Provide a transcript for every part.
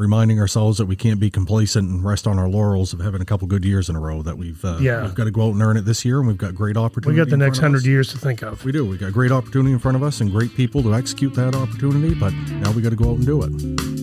reminding ourselves that we can't be complacent and rest on our laurels of having a couple good years in a row. That we've uh, Yeah. we've got to go out and earn it this year, and we've got great opportunity. We got the next hundred years to think of. We do. We got great opportunity in front of us and great people to execute that opportunity. But now we got to go out and do it.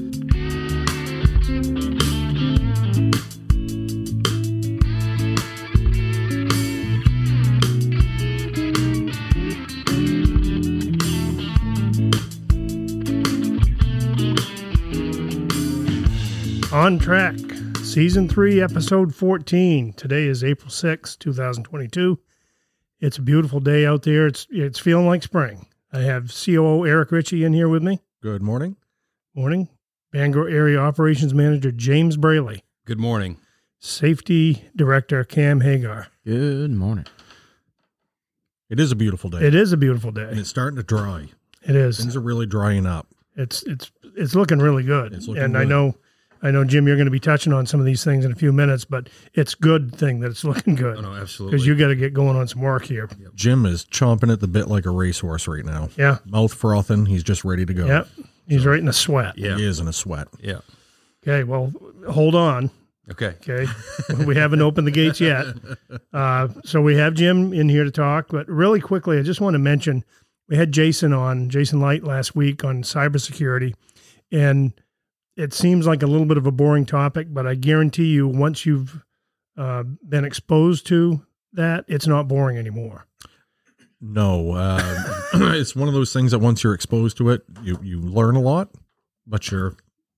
On track, season three, episode 14. Today is April sixth, 2022. It's a beautiful day out there. It's it's feeling like spring. I have COO Eric Ritchie in here with me. Good morning. Morning. Bangor Area Operations Manager James Braley. Good morning. Safety Director Cam Hagar. Good morning. It is a beautiful day, It is a beautiful and day. it's starting to dry. It is. Things are really drying up. It's it's it's looking really good. It's looking and I know I know Jim, you're going to be touching on some of these things in a few minutes, but it's good thing that it's looking good Oh, no, absolutely. because you got to get going on some work here. Jim is chomping at the bit like a racehorse right now. Yeah. Mouth frothing. He's just ready to go. Yep. He's right in a sweat. yeah. He is in a sweat. Yeah. Okay. Well, hold on. Okay. Okay. we haven't opened the gates yet. Uh, so we have Jim in here to talk. But really quickly, I just want to mention we had Jason on, Jason Light last week on cybersecurity. And it seems like a little bit of a boring topic, but I guarantee you, once you've uh, been exposed to that, it's not boring anymore. No, uh, it's one of those things that once you're exposed to it, you you learn a lot, but you're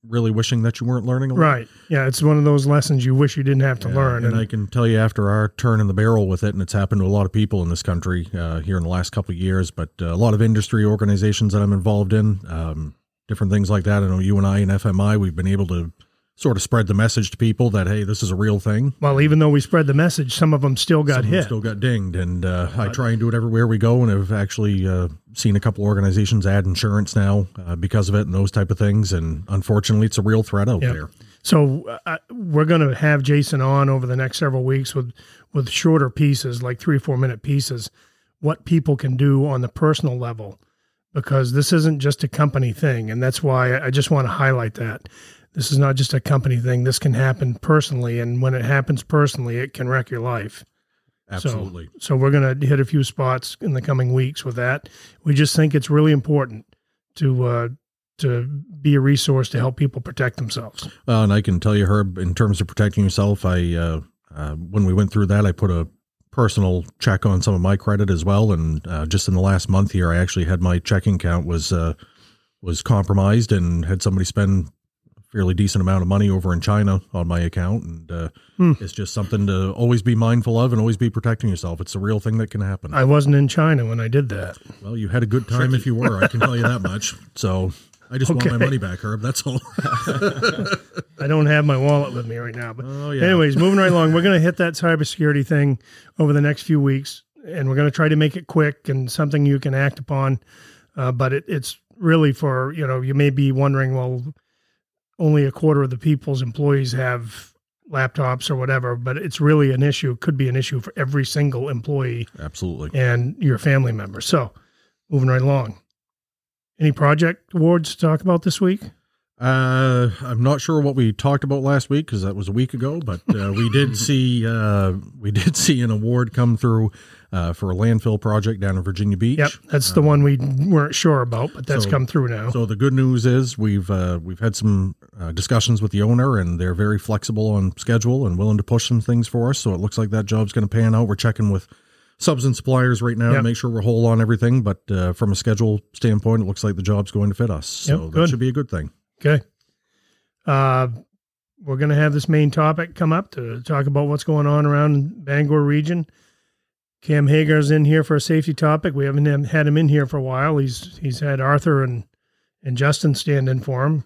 really wishing that you weren't learning a lot. Right. Yeah. It's one of those lessons you wish you didn't have to Yeah, learn. And I can tell you after our turn in the barrel with it, and it's happened to a lot of people in this country uh, here in the last couple of years, but uh, a lot of industry organizations that I'm involved in, um, different things like that. I know you and I and FMI, we've been able to sort of spread the message to people that, hey, this is a real thing. well, even though we spread the message, some of them still got Some of them hit. Still got dinged, and uh, I try and do it everywhere we go, and have actually uh, seen a couple organizations add insurance now uh, because of it and those type of things. And unfortunately, it's a real threat out Yep. there. So uh, we're going to have Jason on over the next several weeks with with shorter pieces, like three or four minute pieces, what people can do on the personal level, because this isn't just a company thing, and that's why I just want to highlight that this is not just a company thing. This can happen personally, and when it happens personally, it can wreck your life. Absolutely. So, so we're going to hit a few spots in the coming weeks with that. We just think it's really important to uh, to be a resource to help people protect themselves. Well, and I can tell you, Herb, in terms of protecting yourself, I uh, uh, when we went through that, I put a personal check on some of my credit as well, and uh, just in the last month here, I actually had my checking account was uh, was compromised and had somebody spend a fairly decent amount of money over in China on my account, and uh, Hmm. it's just something to always be mindful of and always be protecting yourself. It's a real thing that can happen. I wasn't in China when I did that. well, you had a good time if you were. I can tell you that much. So. I just want my money back, Herb. That's all. I don't have my wallet with me right now. But Oh yeah. anyways, moving right along, we're going to hit that cybersecurity thing over the next few weeks, and we're going to try to make it quick and something you can act upon. Uh, but it, it's really for you know you may be wondering, well, only a quarter of the people's employees have laptops or whatever, but it's really an issue. Could be an issue for every single employee Absolutely. and your family member. So, moving right along. Any project awards to talk about this week? Uh, I'm not sure what we talked about last week because that was a week ago, but uh, we did see uh, we did see an award come through uh, for a landfill project down in Virginia Beach. Yep, that's the one we weren't sure about, but that's so- come through now. So the good news is we've uh, we've had some uh, discussions with the owner, and they're very flexible on schedule and willing to push some things for us. So it looks like that job's going to pan out. We're checking with subs and suppliers right now Yep. to make sure we're whole on everything. But uh, from a schedule standpoint, it looks like the job's going to fit us. So Yep, that should be a good thing. Okay. Uh, we're going to have this main topic come up to talk about what's going on around Bangor region. Cam Hagar's in here for a safety topic. We haven't had- him in here for a while. He's he's had Arthur and and Justin stand in for him.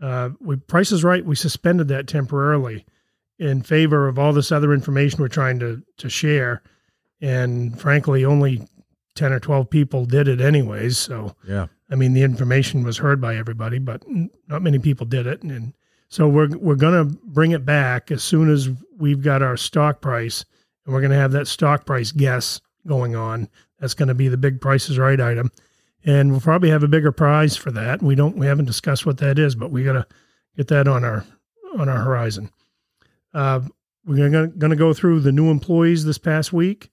Uh, we Price is Right. We suspended that temporarily in favor of all this other information we're trying to to share, and frankly, only ten or twelve people did it anyways. So Yeah. I mean, the information was heard by everybody, but not many people did it. And, and so we're we're going to bring it back as soon as we've got our stock price, and we're going to have that stock price guess going on. That's going to be the big Price is Right item, and we'll probably have a bigger prize for that. We don't we haven't discussed what that is, but we got to get that on our on our horizon. Uh, we're going to go through the new employees this past week.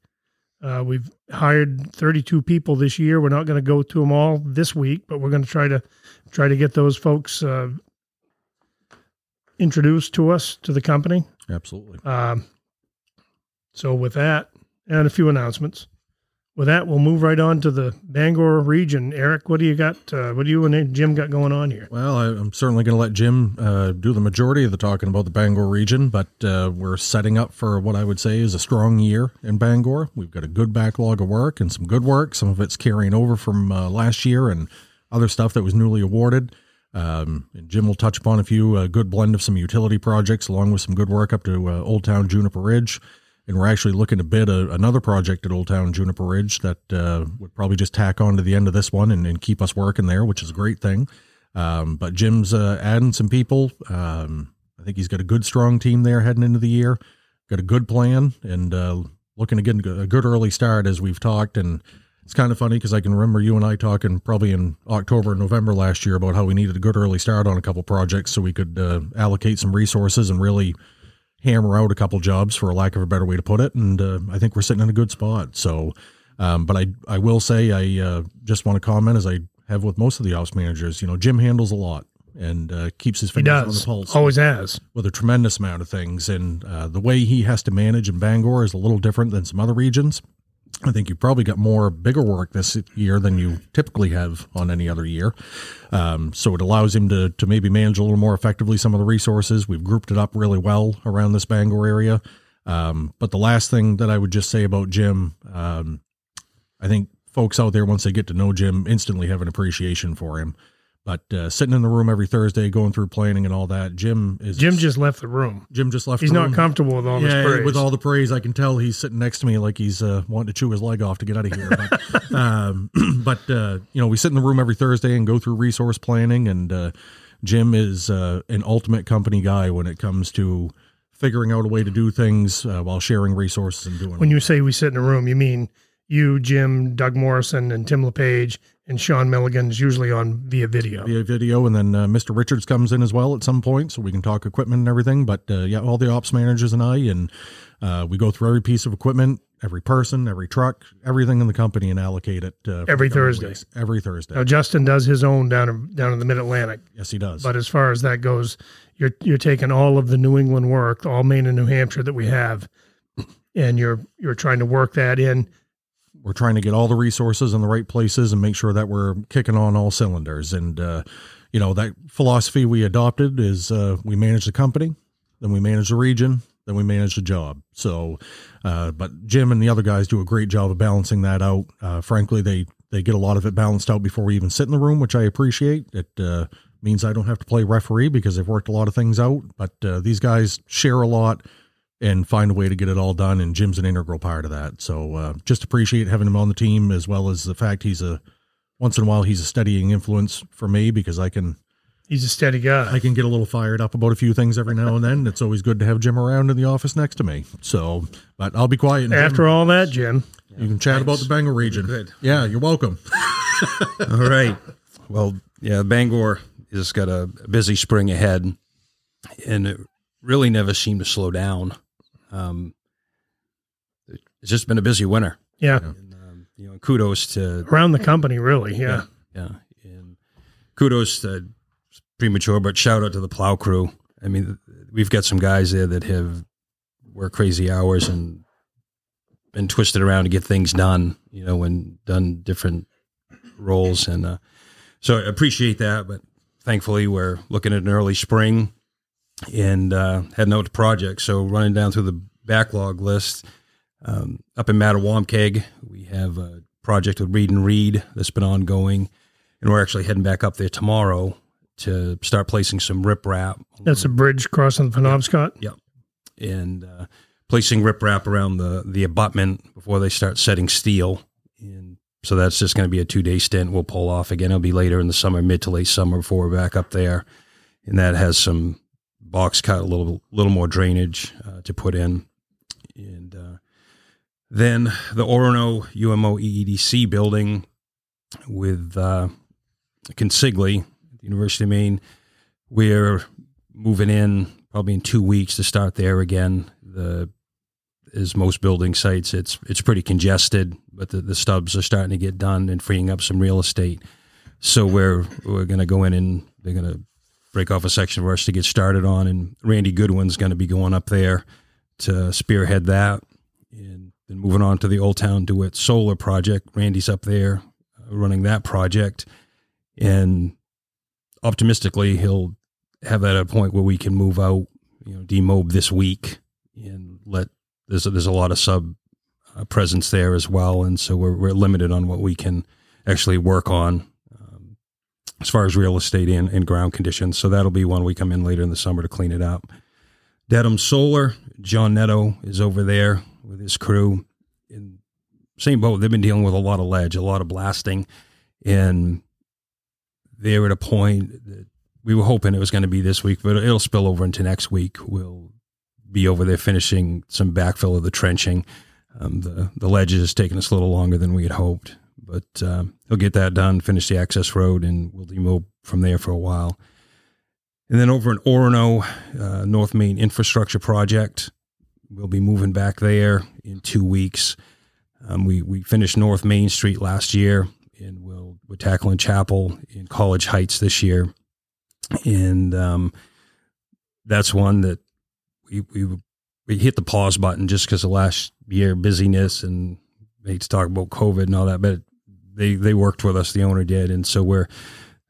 Uh, we've hired 32 people this year. We're not going to go to them all this week, but we're going to try to try to get those folks uh, introduced to us to the company. Absolutely. Um, so with that, and a few announcements. With that, we'll move right on to the Bangor region. Eric, what do you got? Uh, what do you and Jim got going on here? Well, I, am certainly going to let Jim uh, do the majority of the talking about the Bangor region, but uh, we're setting up for what I would say is a strong year in Bangor. We've got a good backlog of work and some good work. Some of it's carrying over from uh, last year and other stuff that was newly awarded. Um, and Jim will touch upon a few a uh, good blend of some utility projects along with some good work up to uh, Old Town Juniper Ridge and we're actually looking to bid a, another project at Old Town Juniper Ridge that uh, would probably just tack on to the end of this one and, and keep us working there, which is a great thing. Um, but Jim's uh, adding some people. Um, I think he's got a good, strong team there heading into the year. Got a good plan and uh, looking to get a good early start as we've talked. And it's kind of funny because I can remember you and I talking probably in October and November last year about how we needed a good early start on a couple projects so we could uh, allocate some resources and really – hammer out a couple jobs for a lack of a better way to put it. And uh, I think we're sitting in a good spot. So, um, but I, I will say, I uh, just want to comment as I have with most of the ops managers, you know, Jim handles a lot and uh, keeps his fingers on the pulse. Always has. With a tremendous amount of things. And uh, the way he has to manage in Bangor is a little different than some other regions. I think you probably got more bigger work this year than you typically have on any other year. Um, so it allows him to to maybe manage a little more effectively some of the resources. We've grouped it up really well around this Bangor area. Um, but the last thing that I would just say about Jim, um, I think folks out there once they get to know Jim instantly have an appreciation for him. But uh, sitting in the room every Thursday, going through planning and all that, Jim is. Jim just left the room. Jim just left. The room. He's not comfortable with all yeah, this praise. with all the praise. I can tell he's sitting next to me like he's uh, wanting to chew his leg off to get out of here. But, um, but uh, you know, we sit in the room every Thursday and go through resource planning. And uh, Jim is uh, an ultimate company guy when it comes to figuring out a way to do things uh, while sharing resources and doing. When you say we sit in a room, you mean you, Jim, Doug Morrison, and Tim LePage and Sean Milligan's usually on via video. Via video, and then uh, Mr. Richards comes in as well at some point, so we can talk equipment and everything. But uh, yeah, all the ops managers and I, and uh, we go through every piece of equipment, every person, every truck, everything in the company, and allocate it uh, every Thursday. Weeks. Every Thursday. Now Justin does his own down in, down in the Mid Atlantic. Yes, he does. But as far as that goes, you're you're taking all of the New England work, all Maine and New Hampshire that we have, and you're you're trying to work that in we're trying to get all the resources in the right places and make sure that we're kicking on all cylinders. And, uh, you know, that philosophy we adopted is uh, we manage the company, then we manage the region, then we manage the job. So, uh, but Jim and the other guys do a great job of balancing that out. Uh, frankly, they, they get a lot of it balanced out before we even sit in the room, which I appreciate. It uh, means I don't have to play referee because they've worked a lot of things out. But uh, these guys share a lot and find a way to get it all done. And Jim's an integral part of that. So uh, just appreciate having him on the team as well as the fact he's a once in a while he's a steadying influence for me because I can. He's a steady guy. I can get a little fired up about a few things every now and then. It's always good to have Jim around in the office next to me. So, but I'll be quiet. After Jim, all that, Jim, you can chat Thanks. about the Bangor region. Good. Yeah, you're welcome. all right. Well, yeah, Bangor has got a busy spring ahead, and it really never seemed to slow down. Um, it's just been a busy winter. Yeah. And, um, you know, kudos to around the company, really. Yeah. Yeah. yeah. And kudos to premature, but shout out to the plow crew. I mean, we've got some guys there that have worked crazy hours and been twisted around to get things done, you know, and done different roles. And uh, so I appreciate that. But thankfully, we're looking at an early spring and uh, heading out to projects. So running down through the backlog list, um, up in Mattawamkeag, we have a project with Reed and Reed that's been ongoing, and we're actually heading back up there tomorrow to start placing some riprap. That's a bridge crossing the Penobscot. Yep, yep. and uh, placing riprap around the the abutment before they start setting steel. And so that's just going to be a two day stint. We'll pull off again. It'll be later in the summer, mid to late summer, before we're back up there, and that has some box cut, a little little more drainage uh, to put in, and uh, then the Orono UMO EEDC building with uh, Consigli, the University of Maine. We're moving in probably in two weeks to start there again. The as most building sites, it's it's pretty congested, but the, the stubs are starting to get done and freeing up some real estate. So we're we're going to go in and they're going to break off a section for us to get started on, and Randy Goodwin's going to be going up there to spearhead that, and then moving on to the Old Town DeWitt Solar project. Randy's up there uh, running that project, and optimistically he'll have that at a point where we can move out, you know, demob this week and let there's a, there's a lot of sub uh, presence there as well, and so we're we're limited on what we can actually work on as far as real estate and, and ground conditions. So that'll be one we come in later in the summer to clean it up. Dedham Solar, John Netto is over there with his crew. In same boat, they've been dealing with a lot of ledge, a lot of blasting, and they're at a point that we were hoping it was going to be this week, but it'll spill over into next week. We'll be over there finishing some backfill of the trenching. Um, the the ledge has taken us a little longer than we had hoped, but uh, he'll get that done, finish the access road, and we'll demob from there for a while. And then over in Orono, uh, North Main Infrastructure Project, we'll be moving back there in two weeks. Um, we we finished North Main Street last year, and we'll we're tackling Chapel in College Heights this year, and um, that's one that we we we hit the pause button just because of last year busyness and hate to talk about COVID and all that, but they they worked with us, the owner did, and so we're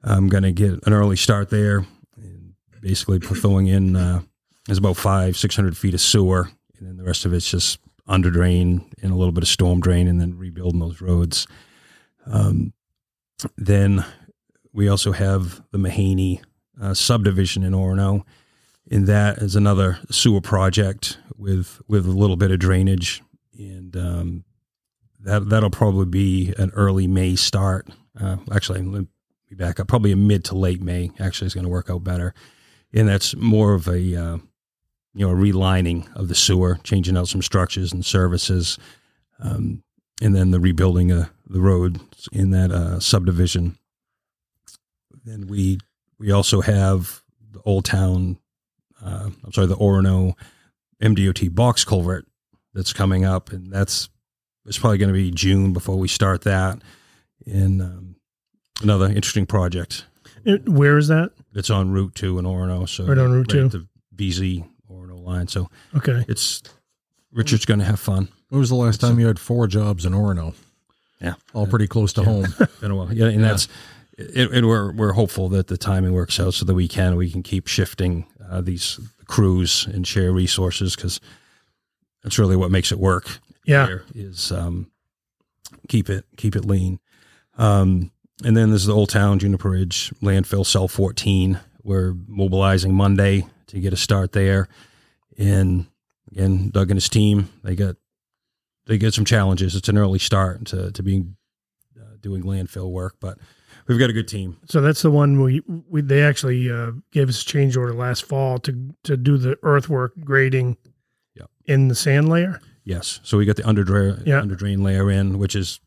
um, going to get an early start there, and basically throwing in. Uh, there's about five six hundred feet of sewer, and then the rest of it's just under drain and a little bit of storm drain, and then rebuilding those roads. Um, then we also have the Mahaney uh, subdivision in Orono, and that is another sewer project with with a little bit of drainage, and um, that that'll probably be an early May start. Uh, actually, let me back up. Probably a mid to late May. Actually, is going to work out better, and that's more of a uh, you know a relining of the sewer, changing out some structures and services, um, and then the rebuilding of the road in that uh, subdivision. Then we we also have the Old Town. Uh, I'm sorry, the Orono MDOT box culvert that's coming up, and that's it's probably going to be June before we start that. And um, another interesting project. It, where is that? It's on Route Two in Orono, so Right on Route at 2. the Veazie Orono line. So Okay. it's Richard's going to have fun. When was the last time you had four jobs in Orono? Yeah. All pretty close to home. Been a while, yeah, and that's it, and we're we're hopeful that the timing works out so that we can we can keep shifting uh, these crews and share resources because that's really what makes it work. Yeah. is um, keep it keep it lean. Um, and then there's the Old Town Juniper Ridge landfill cell 14. We're mobilizing Monday to get a start there. And again, Doug and his team they got they get some challenges. It's an early start to to being uh, doing landfill work, but we've got a good team. So that's the one we, we they actually uh, gave us a change order last fall to to do the earthwork grading Yep. in the sand layer. Yes, so we got the under drain Yeah. under drain layer in, which is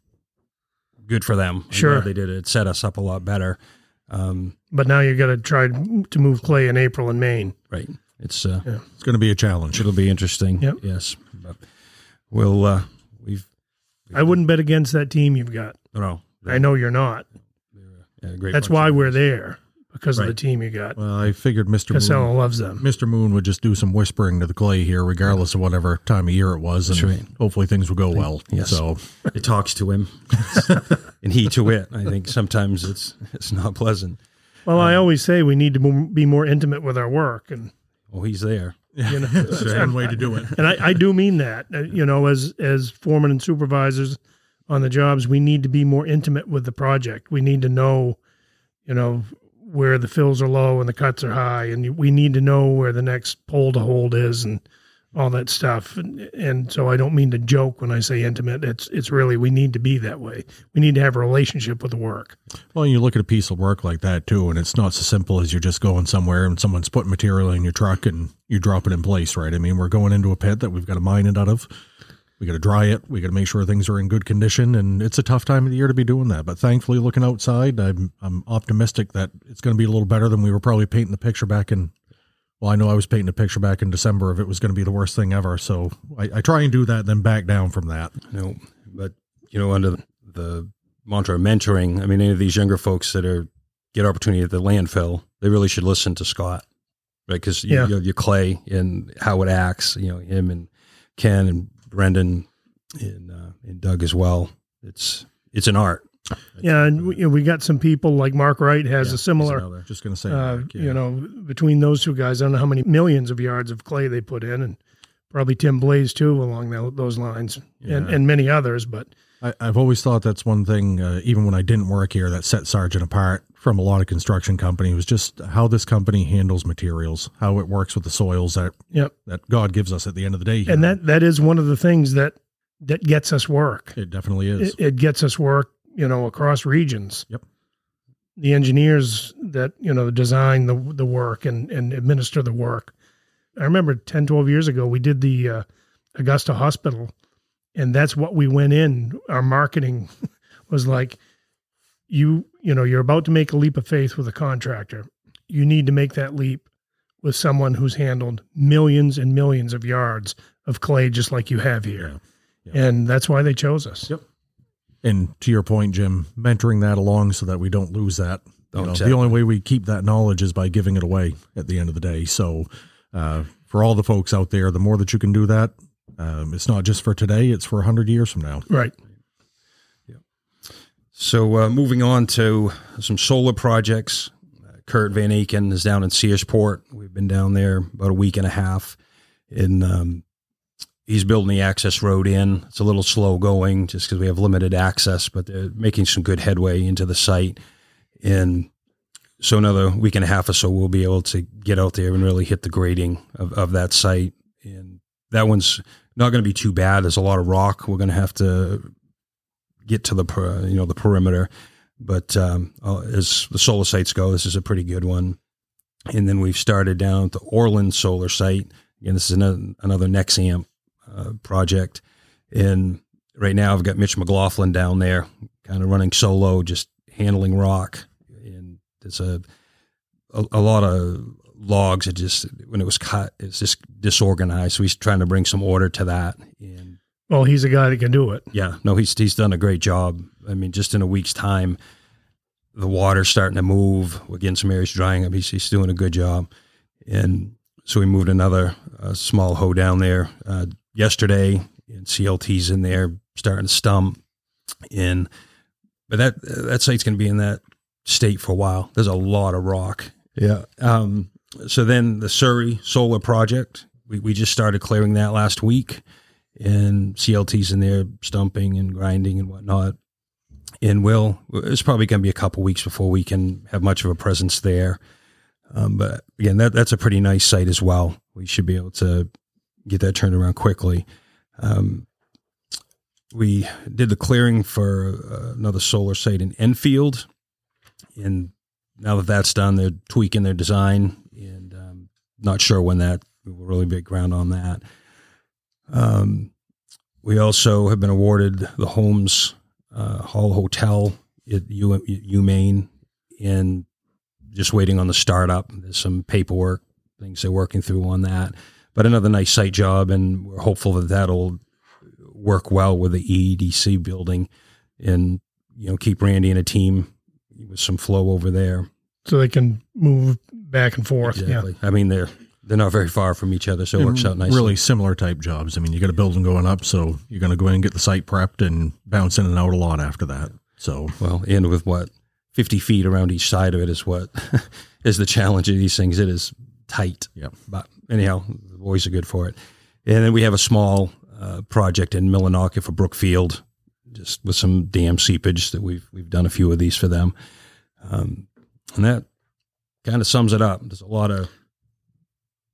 good for them. I'm Sure. they did it. It set us up a lot better. Um, But now you got to try to move clay in April in Maine. right. It's uh, It's going to be a challenge. It'll be interesting. Yep. Yes. But we'll, uh, we've, I wouldn't bet against that team you've got. no, I know you're not. yeah, great. That's why we're there because of the team you got. Well, I figured Mr. Casella Moon, loves them. Mr. Moon would just do some whispering to the clay here, regardless of whatever time of year it was, and That's right. hopefully things will go well. Yes. So It talks to him, and he to it. I think sometimes it's it's not pleasant. Well, Um, I always say we need to be more intimate with our work, and Oh, he's there. you know, that's one way to do it. and I, I do mean that. Uh, You know, as as foremen and supervisors on the jobs, we need to be more intimate with the project. We need to know, you know, where the fills are low and the cuts are high, and we need to know where the next pole to hold is and all that stuff. And, and so I don't mean to joke when I say intimate. It's it's really we need to be that way. We need to have a relationship with the work. Well, you look at a piece of work like that too, and it's not so simple as you're just going somewhere and someone's putting material in your truck and you drop it in place, right? I mean, we're going into a pit that we've got to mine it out of. We got to dry it. We got to make sure things are in good condition, and it's a tough time of the year to be doing that. But thankfully, looking outside, I'm I'm optimistic that it's going to be a little better than we were probably painting the picture back in Well, I know I was painting a picture back in December of it was going to be the worst thing ever. So I, I try and do that, then back down from that. No, but you know, under the mantra of mentoring, I mean, any of these younger folks that are get opportunity at the landfill, they really should listen to Scott, right? Because Yeah. you, you, you Clay and how it acts, you know, him and Ken and Brendan and uh, and Doug as well. It's it's an art. Yeah, and we, you know, we got some people like Mark Wright has Yeah, a similar. Just going to say, Uh, Mark, yeah. You know, between those two guys, I don't know how many millions of yards of clay they put in, and probably Tim Blaze too along tho- those lines, and Yeah. and many others. But I, I've always thought that's one thing, uh, even when I didn't work here, that set Sargent apart from a lot of construction company was just how this company handles materials, how it works with the soils that Yep. that God gives us at the end of the day. here. and that that is one of the things that that gets us work. it definitely is. It, it gets us work, you know, across regions. Yep. The engineers that you know design the the work and and administer the work. I remember 10, 12 years ago we did the uh, Augusta Hospital, and that's what we went in. Our marketing was like, you you know, you're about to make a leap of faith with a contractor. You need to make that leap with someone who's handled millions and millions of yards of clay, just like you have here. Yeah. Yeah. And that's why they chose us. Yep. And to your point, Jim, mentoring that along so that we don't lose that. You Oh, know, exactly. The only way we keep that knowledge is by giving it away at the end of the day. So, uh, for all the folks out there, the more that you can do that, um, it's not just for today; it's for hundred years from now. Right. So uh, moving on to some solar projects. Uh, Kurt Van Aken is down in Searsport. We've been down there about a week and a half, and um, he's building the access road in. It's a little slow going just because we have limited access, but they're making some good headway into the site. And so another week and a half or so, we'll be able to get out there and really hit the grading of, of that site. And that one's not going to be too bad. There's a lot of rock. We're going to have to get to the per, you know the perimeter. But um, uh, as the solar sites go, this is a pretty good one. And then we've started down at the Orland solar site. Again, this is another, another Nexamp uh, project. And right now, I've got Mitch McLaughlin down there, kind of running solo, just handling rock. And it's a a, a lot of logs. It just when it was cut, it's just disorganized. So he's trying to bring some order to that. And Well, he's a guy that can do it. yeah, no, he's he's done a great job. I mean, just in a week's time, the water's starting to move. We're getting some areas drying up. He's he's doing a good job, and so we moved another uh, small hoe down there uh, yesterday, and CLT's in there starting to stump. In but that that site's going to be in that state for a while. There's a lot of rock. Yeah. Um, so then the Surry solar project, we, we just started clearing that last week and CLT's in there stumping and grinding and whatnot. And will it's probably going to be a couple weeks before we can have much of a presence there. Um, but again, that that's a pretty nice site as well. We should be able to get that turned around quickly. Um, we did the clearing for uh, another solar site in Enfield, and now that that's done, they're tweaking their design, and um, not sure when that will really be ground on that. Um, we also have been awarded the Holmes uh, Hall Hotel at U- UMaine and just waiting on the startup. There's some paperwork things they're working through on that, but another nice site job, and we're hopeful that that'll work well with the EDC building, and you know keep Randy and a team with some flow over there. So they can move back and forth. Exactly. I mean they're they're not very far from each other, so it works out nicely. Really similar type jobs. I mean, you got a building going up, so you're going to go in and get the site prepped and bounce in and out a lot after that. So Well, and with what fifty feet around each side of it is what is the challenge of these things. It is tight. Yep. But anyhow, the boys are good for it. And then we have a small uh, project in Millinocket for Brookfield, just with some dam seepage that we've we've done a few of these for them, um, and that kind of sums it up. There's a lot of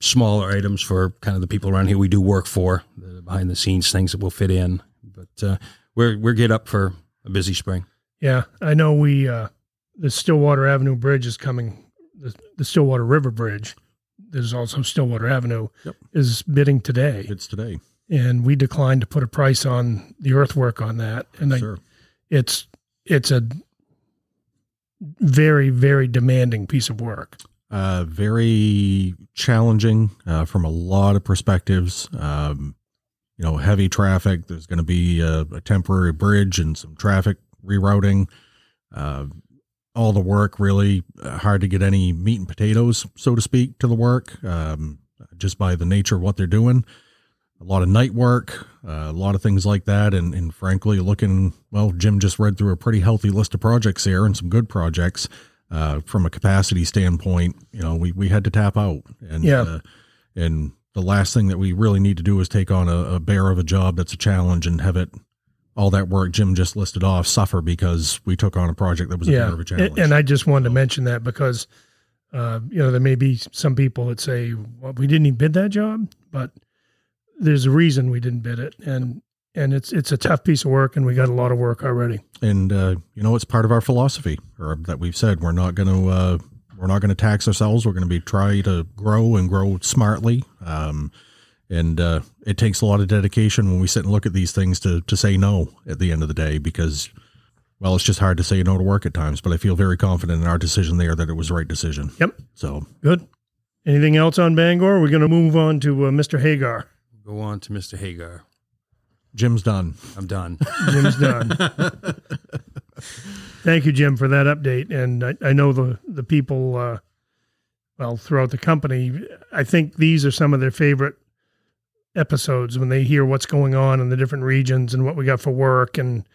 smaller items for kind of the people around here we do work for, the behind the scenes things that will fit in. But uh, we're we're get up for a busy spring. Yeah, I know we uh, the Stillwater Avenue Bridge is coming. The, the Stillwater River Bridge. There's also Stillwater Avenue Yep. is bidding today, it's today. and we declined to put a price on the earthwork on that. And I, it's it's a very very demanding piece of work. Uh, very challenging uh, from a lot of perspectives. Um, you know, heavy traffic. There's going to be a, a, temporary bridge and some traffic rerouting. Uh, all the work really uh, hard to get any meat and potatoes, so to speak, to the work, um, just by the nature of what they're doing. A lot of night work, uh, a lot of things like that, and, and frankly, looking well. Jim just read through a pretty healthy list of projects here and some good projects. Uh, from a capacity standpoint, you know, we, we had to tap out, and yeah. Uh, and the last thing that we really need to do is take on a, a bear of a job that's a challenge and have it all that work Jim just listed off suffer because we took on a project that was a yeah. bear of a challenge. And I just wanted to mention that because uh, you know there may be some people that say well, we didn't even bid that job, but there's a reason we didn't bid it, and and it's it's a tough piece of work, and we got a lot of work already. And uh, you know, it's part of our philosophy, or that we've said we're not going to uh, we're not going to tax ourselves. We're going to be try to grow and grow smartly. Um, and uh, it takes a lot of dedication when we sit and look at these things to to say no at the end of the day because well it's just hard to say no to work at times but i feel very confident in our decision there that it was the right decision. Yep. So. Good. Anything else on bangor? We're going to move on to uh, mr hagar. Go on to mr hagar jim's done. I'm done. Jim's done. Thank you jim for that update. And i, I know the the people uh, well throughout the company i think these are some of their favorite episodes when they hear what's going on in the different regions and what we got for work and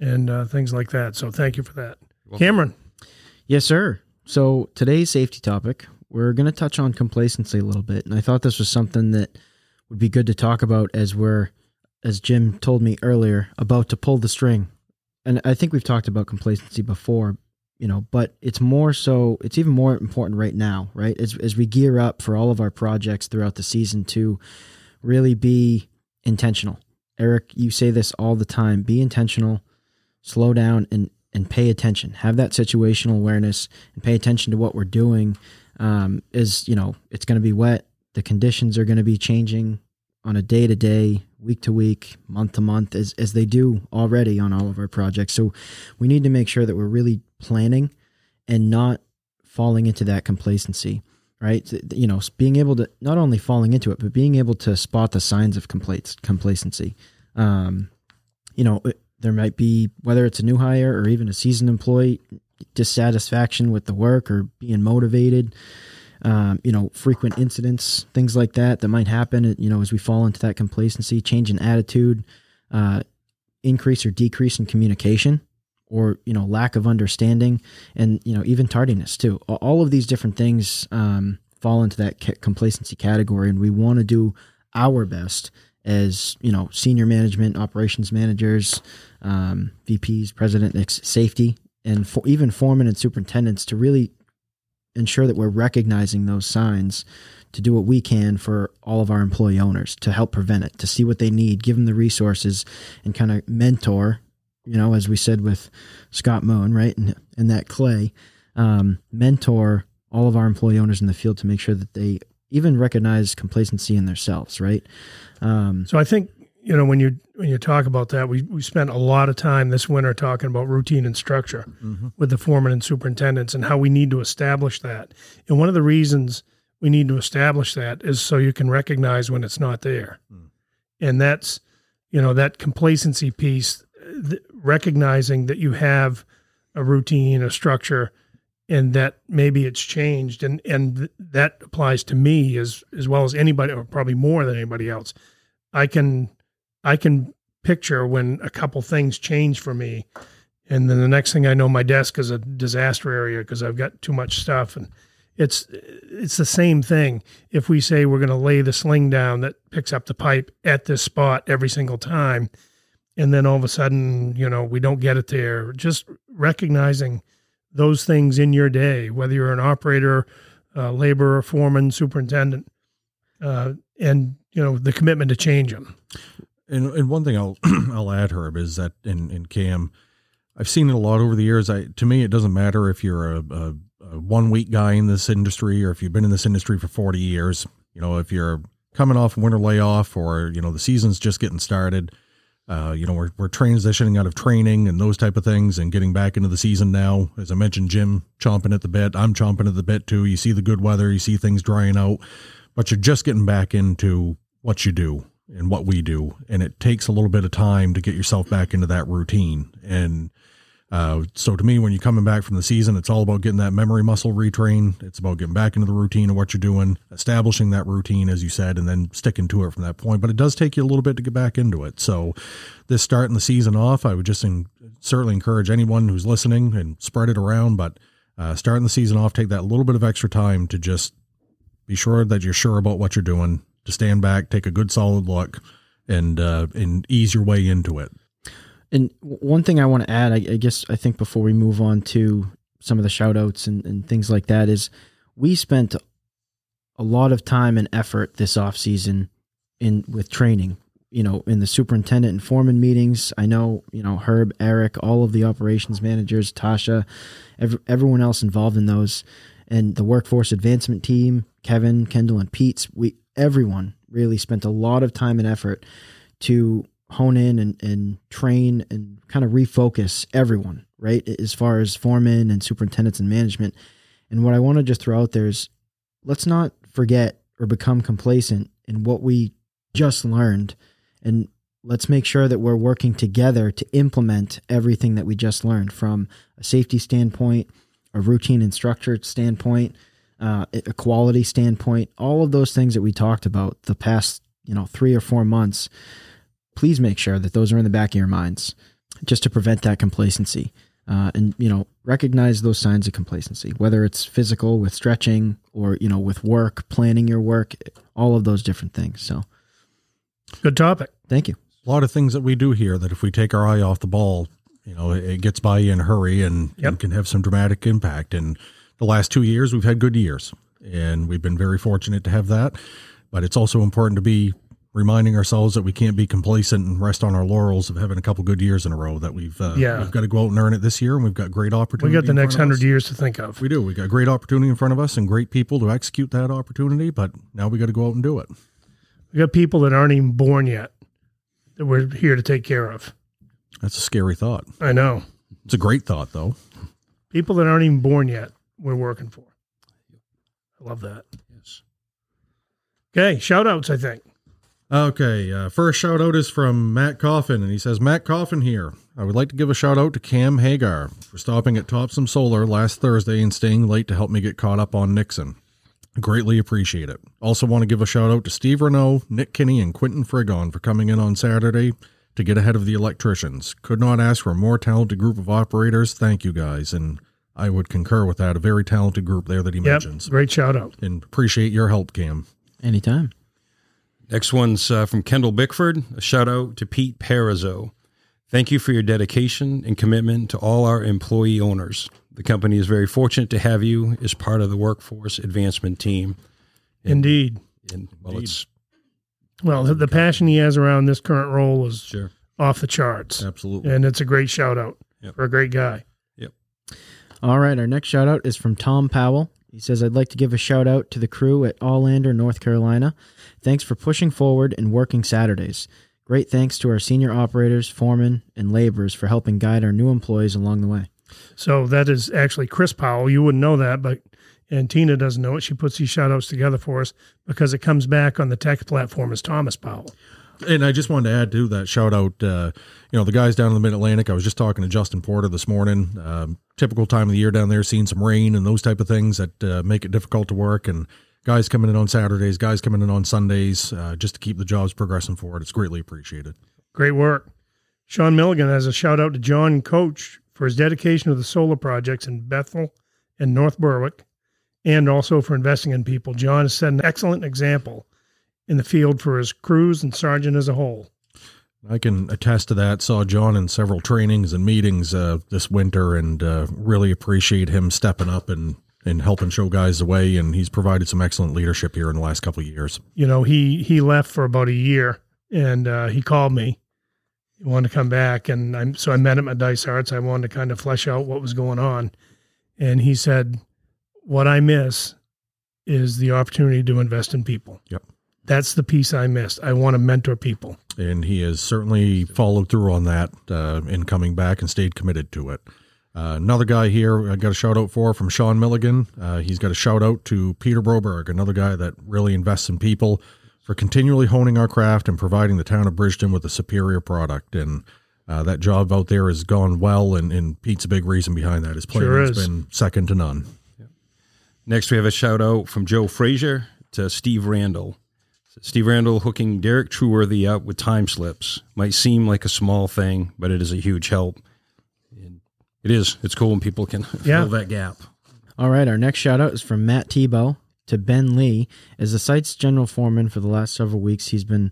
and uh, things like that. So thank you for that, Cameron. Yes, sir. So today's safety topic, we're going to touch on complacency a little bit, and I thought this was something that would be good to talk about as we're, as Jim told me earlier, about to pull the string. And I think we've talked about complacency before, you know, but it's more so, it's even more important right now, right? As, as we gear up for all of our projects throughout the season to really be intentional. Eric, you say this all the time be intentional, slow down, and, and pay attention. Have that situational awareness and pay attention to what we're doing. Um, is, you know, it's going to be wet. The conditions are going to be changing on a day to day, week to week, month to month, as, as they do already on all of our projects. So we need to make sure that we're really planning and not falling into that complacency right? You know, being able to not only falling into it, but being able to spot the signs of complacency. Um, you know, there might be whether it's a new hire or even a seasoned employee dissatisfaction with the work or being motivated. Um, you know, frequent incidents, things like that that might happen. You know, as we fall into that complacency, change in attitude, uh, increase or decrease in communication or you know lack of understanding and you know even tardiness too all of these different things um, fall into that complacency category and we want to do our best as you know senior management operations managers um, vps president safety and for, even foremen and superintendents to really ensure that we're recognizing those signs to do what we can for all of our employee owners to help prevent it to see what they need give them the resources and kind of mentor you know, as we said with Scott Moon, right, and and that Clay, um, mentor all of our employee owners in the field to make sure that they even recognize complacency in themselves, right? Um, so I think you know when you when you talk about that, we we spent a lot of time this winter talking about routine and structure mm-hmm. with the foreman and superintendents and how we need to establish that. And one of the reasons we need to establish that is so you can recognize when it's not there, mm. and that's you know that complacency piece recognizing that you have a routine, a structure, and that maybe it's changed, and and that applies to me as as well as anybody, or probably more than anybody else. I can I can picture when a couple things change for me, and then the next thing I know, my desk is a disaster area because I've got too much stuff, and it's it's the same thing. If we say we're going to lay the sling down that picks up the pipe at this spot every single time, and then all of a sudden, you know, we don't get it there. Just recognizing those things in your day, whether you're an operator, uh, laborer, foreman, superintendent, uh, and you know the commitment to change them. And, and one thing I'll I'll add, Herb, is that in, in CAM, I've seen it a lot over the years. I to me, it doesn't matter if you're a, a, a one week guy in this industry or if you've been in this industry for forty years. You know, if you're coming off winter layoff or you know the season's just getting started Uh, you know, we're, we're transitioning out of training and those type of things and getting back into the season now. As I mentioned, Jim chomping at the bit. I'm chomping at the bit too. You see the good weather, you see things drying out, but you're just getting back into what you do and what we do. And it takes a little bit of time to get yourself back into that routine. And uh, so to me, when you're coming back from the season, it's all about getting that memory muscle retrained. It's about getting back into the routine of what you're doing, establishing that routine, as you said, and then sticking to it from that point. But it does take you a little bit to get back into it. So this starting the season off, I would just in, certainly encourage anyone who's listening and spread it around. But uh, starting the season off, take that little bit of extra time to just be sure that you're sure about what you're doing, to stand back, take a good solid look, and uh, and ease your way into it. And one thing I want to add, I, I, guess, I think before we move on to some of the shout outs and, and things like that, is we spent a lot of time and effort this off season in with training. You know, in the superintendent and foreman meetings, I know you know Herb, Eric, all of the operations managers, Tasha, every, everyone else involved in those, and the workforce advancement team, Kevin, Kendall, and Pete's. We everyone really spent a lot of time and effort to hone in and, and train and kind of refocus everyone, right? As far as foremen and superintendents and management. And what I want to just throw out there is let's not forget or become complacent in what we just learned. And let's make sure that we're working together to implement everything that we just learned from a safety standpoint, a routine and structure standpoint, uh, a quality standpoint, all of those things that we talked about the past, you know, three or four months please make sure that those are in the back of your minds just to prevent that complacency. Uh, and you know recognize those signs of complacency whether it's physical with stretching or you know with work planning your work all of those different things so good topic thank you a lot of things that we do here that if we take our eye off the ball you know it gets by you in a hurry and, yep. and can have some dramatic impact and the last two years we've had good years and we've been very fortunate to have that but it's also important to be reminding ourselves that we can't be complacent and rest on our laurels of having a couple good years in a row. That we've uh, yeah. we've got to go out and earn it this year, and we've got great opportunity. We got the next hundred years to think of. We do. We got great opportunity in front of us and great people to execute that opportunity. But now we got to go out and do it. We got people that aren't even born yet that we're here to take care of. That's a scary thought. I know. It's a great thought, though. People that aren't even born yet, we're working for. I love that. Yes. Okay, shout outs, I think. Okay, uh, first shout out is from Matt Coffin, and he says, Matt Coffin here. I would like to give a shout out to Cam Hagar for stopping at Topsham Solar last Thursday and staying late to help me get caught up on Nixon. Greatly appreciate it. Also, want to give a shout out to Steve Renault, Nick Kinney, and Quentin Frigon for coming in on Saturday to get ahead of the electricians. Could not ask for a more talented group of operators. Thank you guys. And I would concur with that. A very talented group there that he yep, mentions. Great shout out. And appreciate your help, Cam. Anytime. Next one's uh, from Kendall Bickford. A shout out to Pete Perizzo. Thank you for your dedication and commitment to all our employee owners. The company is very fortunate to have you as part of the workforce advancement team. And, Indeed. And well, Indeed. it's well the, the, passion he has around this current role is sure. off the charts. Absolutely, and it's a great shout out yep. for a great guy. All right, our next shout out is from Tom Powell. He says, I'd like to give a shout out to the crew at Allander, North Carolina. Thanks for pushing forward and working Saturdays. Great thanks to our senior operators, foremen, and laborers for helping guide our new employees along the way. So that is actually Chris Powell. You wouldn't know that, but and Tina doesn't know it. She puts these shout outs together for us because it comes back on the tech platform as Thomas Powell. And I just wanted to add to that shout out, uh, you know, the guys down in the Mid Atlantic. I was just talking to Justin Porter this morning. Um, typical time of the year down there, seeing some rain and those type of things that uh, make it difficult to work. And guys coming in on Saturdays, guys coming in on Sundays, uh, just to keep the jobs progressing forward. It's greatly appreciated. Great work. Sean Milligan has a shout out to John Coach for his dedication to the solar projects in Bethel and North Berwick, and also for investing in people. John has set an excellent example in the field for his crews and Sargent as a whole. I can attest to that. Saw John in several trainings and meetings uh, this winter, and uh, really appreciate him stepping up and and helping show guys the way. And he's provided some excellent leadership here in the last couple of years. You know, he he left for about a year, and uh, he called me. He wanted to come back, and I so I met him at Dice Arts. I wanted to kind of flesh out what was going on, and he said, "What I miss is the opportunity to invest in people." Yep That's the piece I missed. I want to mentor people. and he has certainly followed through on that uh, in coming back and stayed committed to it. Uh, another guy here I got a shout out for from Sean Milligan. Uh, he's got a shout out to Peter Broberg, another guy that really invests in people for continually honing our craft and providing the town of Bridgton with a superior product. And uh, that job out there has gone well, and, and Pete's a big reason behind that. His play Sure has been second to none. Next, we have a shout out from Joe Frazier to Steve Randall. Steve Randall hooking Derek Trueworthy up with time slips might seem like a small thing, but it is a huge help. It is. It's cool when people can Yeah. fill that gap. All right, our next shout out is from Matt Tebow to Ben Lee. As the site's general foreman for the last several weeks, he's been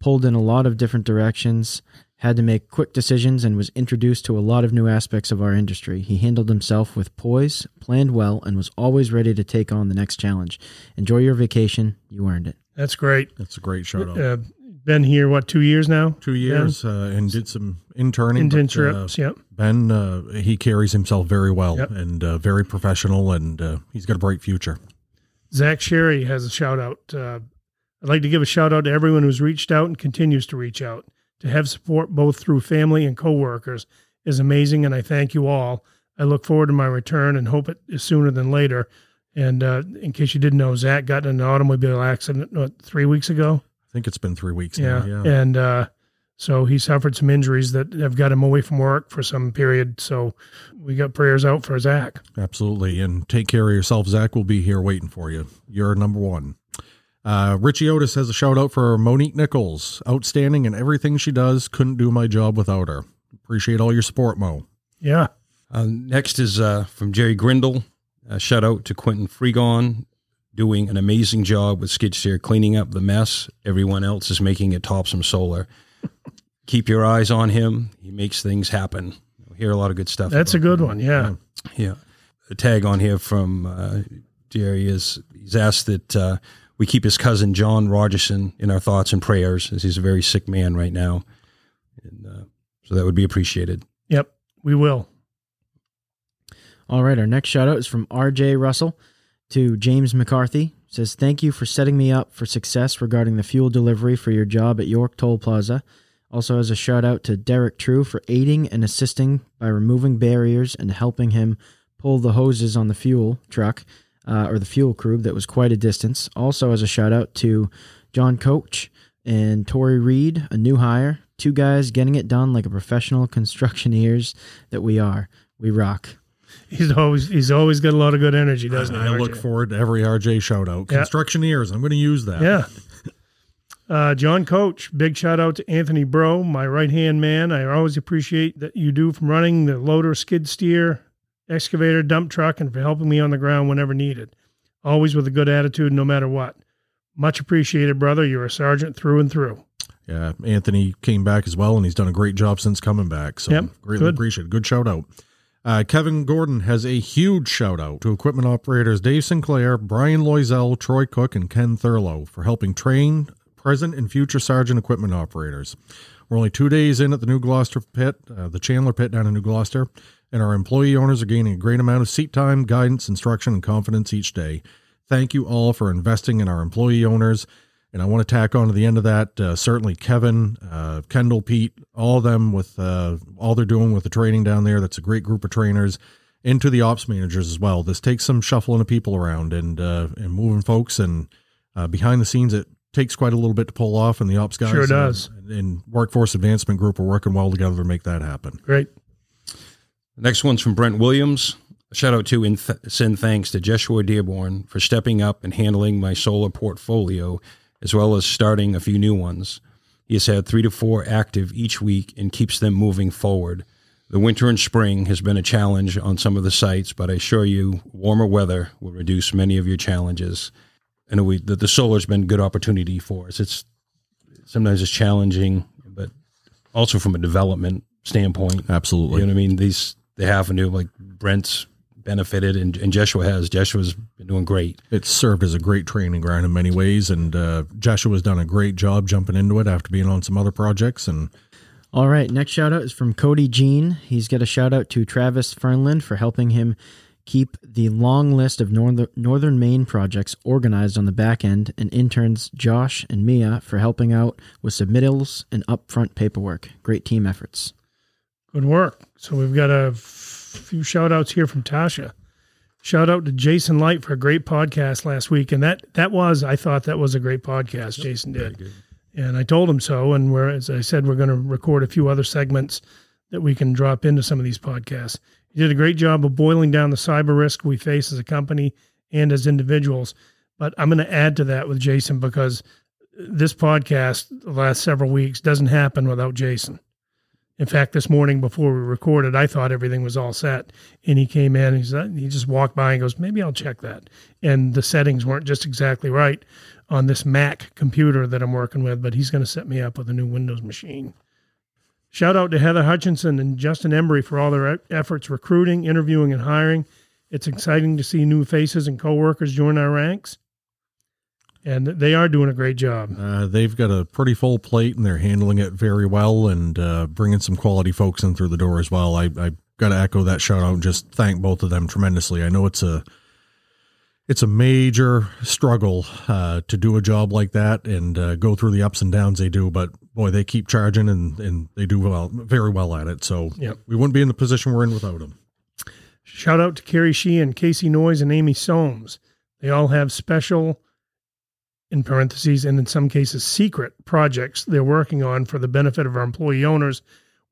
pulled in a lot of different directions, had to make quick decisions, and was introduced to a lot of new aspects of our industry. He handled himself with poise, planned well, and was always ready to take on the next challenge. Enjoy your vacation. You earned it. That's great. That's a great shout out. Uh, been here what two years now? Two years uh, and did some interning. but, Intern uh, trips. Yep. Ben, uh, he carries himself very well Yep. and uh, very professional, and uh, he's got a bright future. Zach Sherry has a shout out. Uh, I'd like to give a shout out to everyone who's reached out and continues to reach out. To have support both through family and coworkers is amazing, and I thank you all. I look forward to my return and hope it is sooner than later. And uh, in case you didn't know, Zach got in an automobile accident what, three weeks ago. I think it's been three weeks Yeah, now. Yeah. and uh, so he suffered some injuries that have got him away from work for some period. So we got prayers out for Zach. Absolutely. And take care of yourself. Zach will be here waiting for you. You're number one. Uh, Richie Otis has a shout out for Monique Nichols. Outstanding in everything she does. Couldn't do my job without her. Appreciate all your support, Mo. Yeah, Uh, next is uh, from Jerry Grindle. A shout out to Quentin Fregon, doing an amazing job with skid steer, cleaning up the mess. Everyone else is making it Topsham solar. Keep your eyes on him. He makes things happen. We hear a lot of good stuff. that's a good him. one. Yeah. Yeah. A tag on here from uh, Jerry is he's asked that uh, we keep his cousin John Rogerson in our thoughts and prayers as he's a very sick man right now. And uh, so that would be appreciated. Yep, we will. All right, our next shout out is from RJ Russell to James McCarthy. Says, Thank you for setting me up for success regarding the fuel delivery for your job at York Toll Plaza. Also, as a shout out to Derek True for aiding and assisting by removing barriers and helping him pull the hoses on the fuel truck uh, or the fuel crew that was quite a distance. Also, as a shout out to John Coach and Tori Reed, a new hire. Two guys getting it done like a professional constructioneers that we are. We rock. He's always he's always got a lot of good energy, doesn't he? I look forward to every RJ shout out. Yeah. Constructioneers. I'm going to use that. Yeah. Uh, John Coach, big shout out to Anthony Bro, my right hand man. I always appreciate that you do from running the loader, skid steer, excavator, dump truck, and for helping me on the ground whenever needed. Always with a good attitude, no matter what. Much appreciated, brother. You're a Sargent through and through. Yeah, Anthony came back as well, and he's done a great job since coming back. So Yep, greatly good. appreciated. Good shout out. Uh, Kevin Gordon has a huge shout out to equipment operators Dave Sinclair, Brian Loisel, Troy Cook, and Ken Thurlow for helping train present and future Sargent equipment operators. We're only two days in at the New Gloucester pit, uh, the Chandler pit down in New Gloucester, and our employee owners are gaining a great amount of seat time, guidance, instruction, and confidence each day. Thank you all for investing in our employee owners. And I want to tack on to the end of that, uh, certainly Kevin, uh, Kendall, Pete, all of them with uh, all they're doing with the training down there. That's a great group of trainers. Into the ops managers as well. This takes some shuffling of people around and uh, and moving folks. And uh, behind the scenes, it takes quite a little bit to pull off. And the ops guys, Sure does. and workforce advancement group are working well together to make that happen. Great. The next one's from Brent Williams. A shout out to and th- send thanks to Joshua Dearborn for stepping up and handling my solar portfolio, as well as starting a few new ones. He has had three to four active each week and keeps them moving forward. The winter and spring has been a challenge on some of the sites, but I assure you, warmer weather will reduce many of your challenges. And we, the, the solar's been a good opportunity for us. It's sometimes it's challenging, but also from a development standpoint, Absolutely. you know what I mean? These they have to do like Brent's benefited and, and Joshua has. Joshua's been doing great. It's served as a great training ground in many ways. And uh, Joshua's done a great job jumping into it after being on some other projects. And All right, next shout out is from Cody Jean. He's got a shout out to Travis Fernland for helping him keep the long list of northern, northern Maine projects organized on the back end, and interns Josh and Mia for helping out with submittals and upfront paperwork. Great team efforts. Good work. So we've got a few shout outs here from Tasha. Shout out to Jason Light for a great podcast last week. And that that was, I thought that was a great podcast, Jason did. And I told him so. And we're as I said, we're going to record a few other segments that we can drop into some of these podcasts. He did a great job of boiling down the cyber risk we face as a company and as individuals. But I'm going to add to that with Jason because this podcast, the last several weeks, doesn't happen without Jason. In fact, this morning before we recorded, I thought everything was all set, and he came in. He's he just walked by and goes, "Maybe I'll check that." And the settings weren't just exactly right on this Mac computer that I'm working with, but he's going to set me up with a new Windows machine. Shout out to Heather Hutchinson and Justin Embry for all their efforts recruiting, interviewing, and hiring. It's exciting to see new faces and coworkers join our ranks, and they are doing a great job. Uh, they've got a pretty full plate and they're handling it very well and uh, bringing some quality folks in through the door as well. I, I got to echo that shout out and just thank both of them tremendously. I know it's a it's a major struggle uh, to do a job like that and uh, go through the ups and downs they do, but boy, they keep charging and, and they do well, very well at it. So Yep. we wouldn't be in the position we're in without them. Shout out to Carrie Sheehan, Casey Noyes, and Amy Soames. They all have special, in parentheses, and in some cases, secret projects they're working on for the benefit of our employee owners.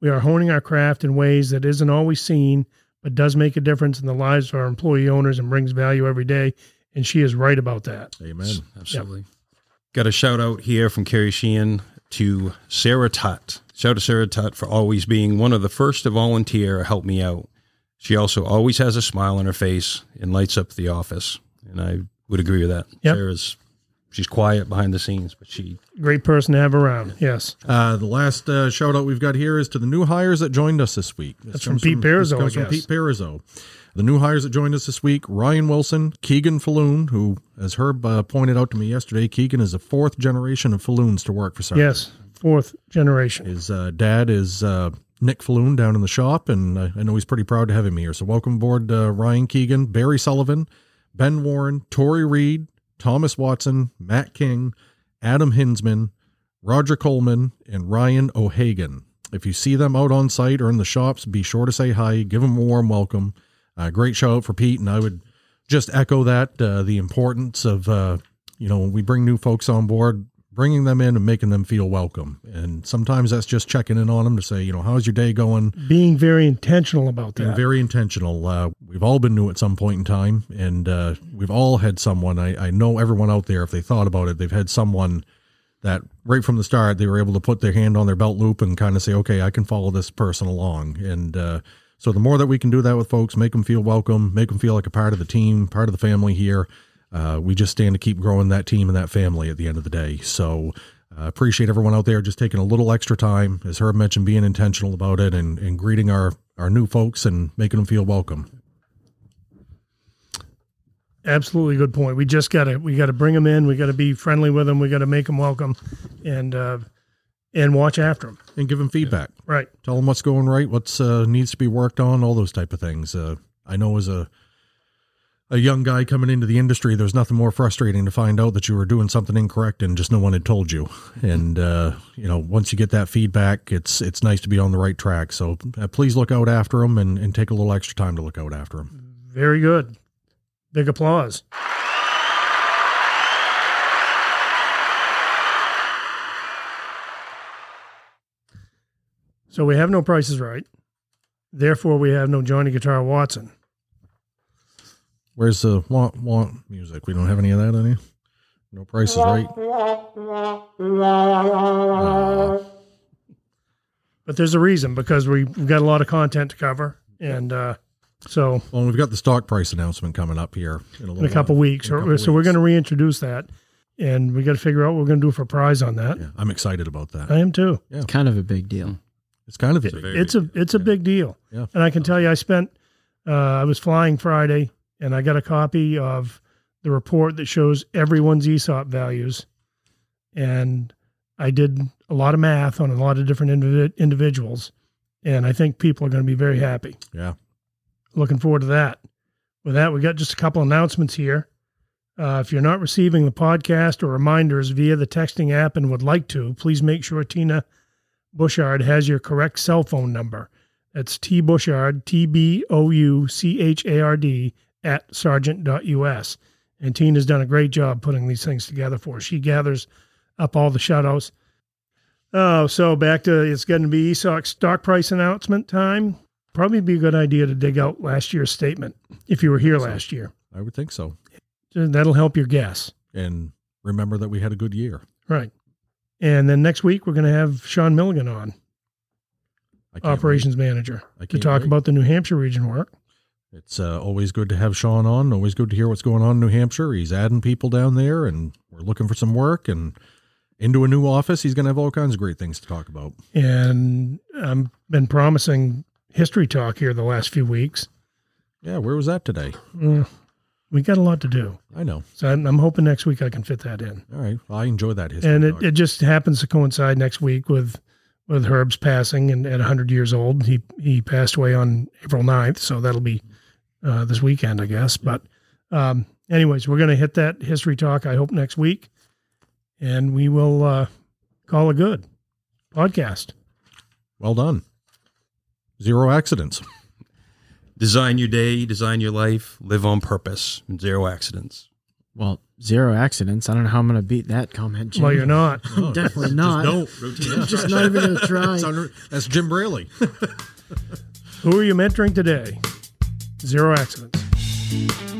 We are honing our craft in ways that isn't always seen, but does make a difference in the lives of our employee owners and brings value every day. And she is right about that. Amen. Absolutely. Got a shout out here from Carrie Sheehan to Sarah Tutt. Shout out to Sarah Tutt for always being one of the first to volunteer or help me out. She also always has a smile on her face and lights up the office. And I would agree with that. Yep. Sarah's she's quiet behind the scenes, but she Great person to have around. Yes. Uh, the last uh, shout out we've got here is to the new hires that joined us this week. This That's from comes Pete this comes I from guess. Pete Perizzo. The new hires that joined us this week: Ryan Wilson, Keegan Falloon, who, as Herb uh, pointed out to me yesterday, Keegan is a fourth generation of Falloons to work for. Sarah. Yes. Fourth generation. His uh, dad is uh, Nick Falloon down in the shop, and I, I know he's pretty proud to have him here. So welcome aboard, uh, Ryan Keegan, Barry Sullivan, Ben Warren, Tori Reed, Thomas Watson, Matt King, Adam Hinsman, Roger Coleman, and Ryan O'Hagan. If you see them out on site or in the shops, be sure to say hi, give them a warm welcome. Uh, great shout out for Pete, and I would just echo that uh, the importance of uh, you know when we bring new folks on board, bringing them in and making them feel welcome. And sometimes that's just checking in on them to say, you know, how's your day going? Being very intentional about Being that. very intentional. Uh, we've all been new at some point in time, and uh, we've all had someone. I, I know everyone out there, if they thought about it, they've had someone that right from the start they were able to put their hand on their belt loop and kind of say, okay, I can follow this person along. And uh, so the more that we can do that with folks, make them feel welcome, make them feel like a part of the team, part of the family here. Uh, we just stand to keep growing that team and that family at the end of the day. So uh, appreciate everyone out there just taking a little extra time, as Herb mentioned, being intentional about it and, and greeting our, our new folks and making them feel welcome. Absolutely good point. We just got to we got to bring them in. We got to be friendly with them. We got to make them welcome, and uh, and watch after them. And give them feedback. Right. Tell them what's going right, what's uh, needs to be worked on, all those type of things. Uh, I know as a a young guy coming into the industry, there's nothing more frustrating to find out that you were doing something incorrect and just no one had told you. And uh, you know, once you get that feedback, it's it's nice to be on the right track. So uh, please look out after them and, and take a little extra time to look out after them. Very good. Big applause. So we have no prices right. Therefore, we have no Johnny Guitar Watson. Where's the want want music? We don't have any of that any. here. No prices right. But there's a reason because we- we've got a lot of content to cover. And uh, so Well, we've got the stock price announcement coming up here in a, in a couple weeks, In a or, couple so we're going to reintroduce that. And we got to figure out what we're going to do for a prize on that. Yeah, I'm excited about that. I am too. It's kind of a big deal. It's kind of a It's a big very it's a big it's a deal. big deal. Yeah. And I can tell you, I spent uh, I was flying Friday, and I got a copy of the report that shows everyone's ESOP values, and I did a lot of math on a lot of different individ- individuals, and I think people are going to be very happy. Yeah. Looking forward to that. with that, we got just a couple announcements here. Uh, if you're not receiving the podcast or reminders via the texting app and would like to, please make sure Tina Bouchard has your correct cell phone number. That's T Bouchard, T B O U C H A R D, at sargent.us. And Tina's done a great job putting these things together for us. She gathers up all the shutouts. Oh, so back to it's going to be ESOP stock price announcement time. Probably be a good idea to dig out last year's statement if you were here last year. I would think so. That'll help your guess. And remember that we had a good year. Right. And then next week, we're going to have Sean Milligan on, operations manager, to talk wait. about the New Hampshire region work. It's uh, always good to have Sean on. Always good to hear what's going on in New Hampshire. He's adding people down there, and we're looking for some work and into a new office. He's going to have all kinds of great things to talk about. And I've been promising history talk here the last few weeks. Yeah, where was that today? Uh, we got a lot to do. I know. So I'm, I'm hoping next week I can fit that in. All right. Well, I enjoy that history. and it, it just happens to coincide next week with with Herb's passing and at 100 years old. He he passed away on April 9th, so that'll be uh, this weekend, I guess. But um, anyways, we're going to hit that history talk. I hope next week, and we will uh, call it good podcast. well done. Zero accidents. Design your day, design your life, live on purpose, and zero accidents. Well, zero accidents. I don't know how I'm going to beat that comment. Jim. Well, you're not. Oh, Definitely just not. don't. Routine. Just not even going to try. It's under- that's Jim Braley. Who are you mentoring today? Zero accidents.